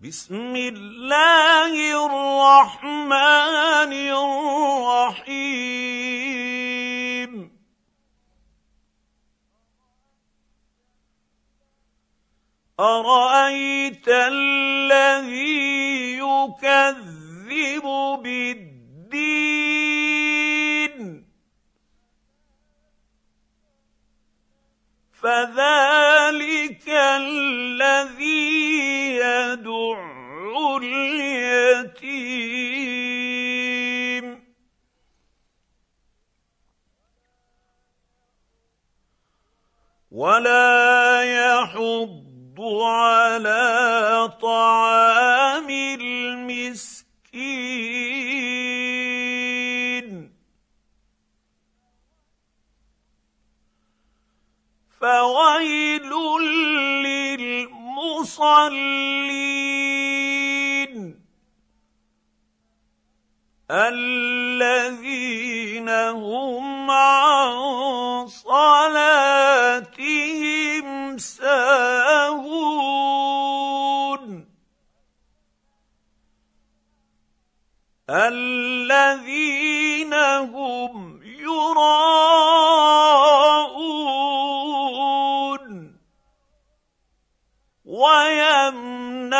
بسم الله الرحمن الرحيم. أرأيت الذي يكذب بالدين؟ فذلك ولا يحض على طعام المسكين. فويل للمصلين الذين هم عن صلاتهم الذين هم يراءون ويمنعون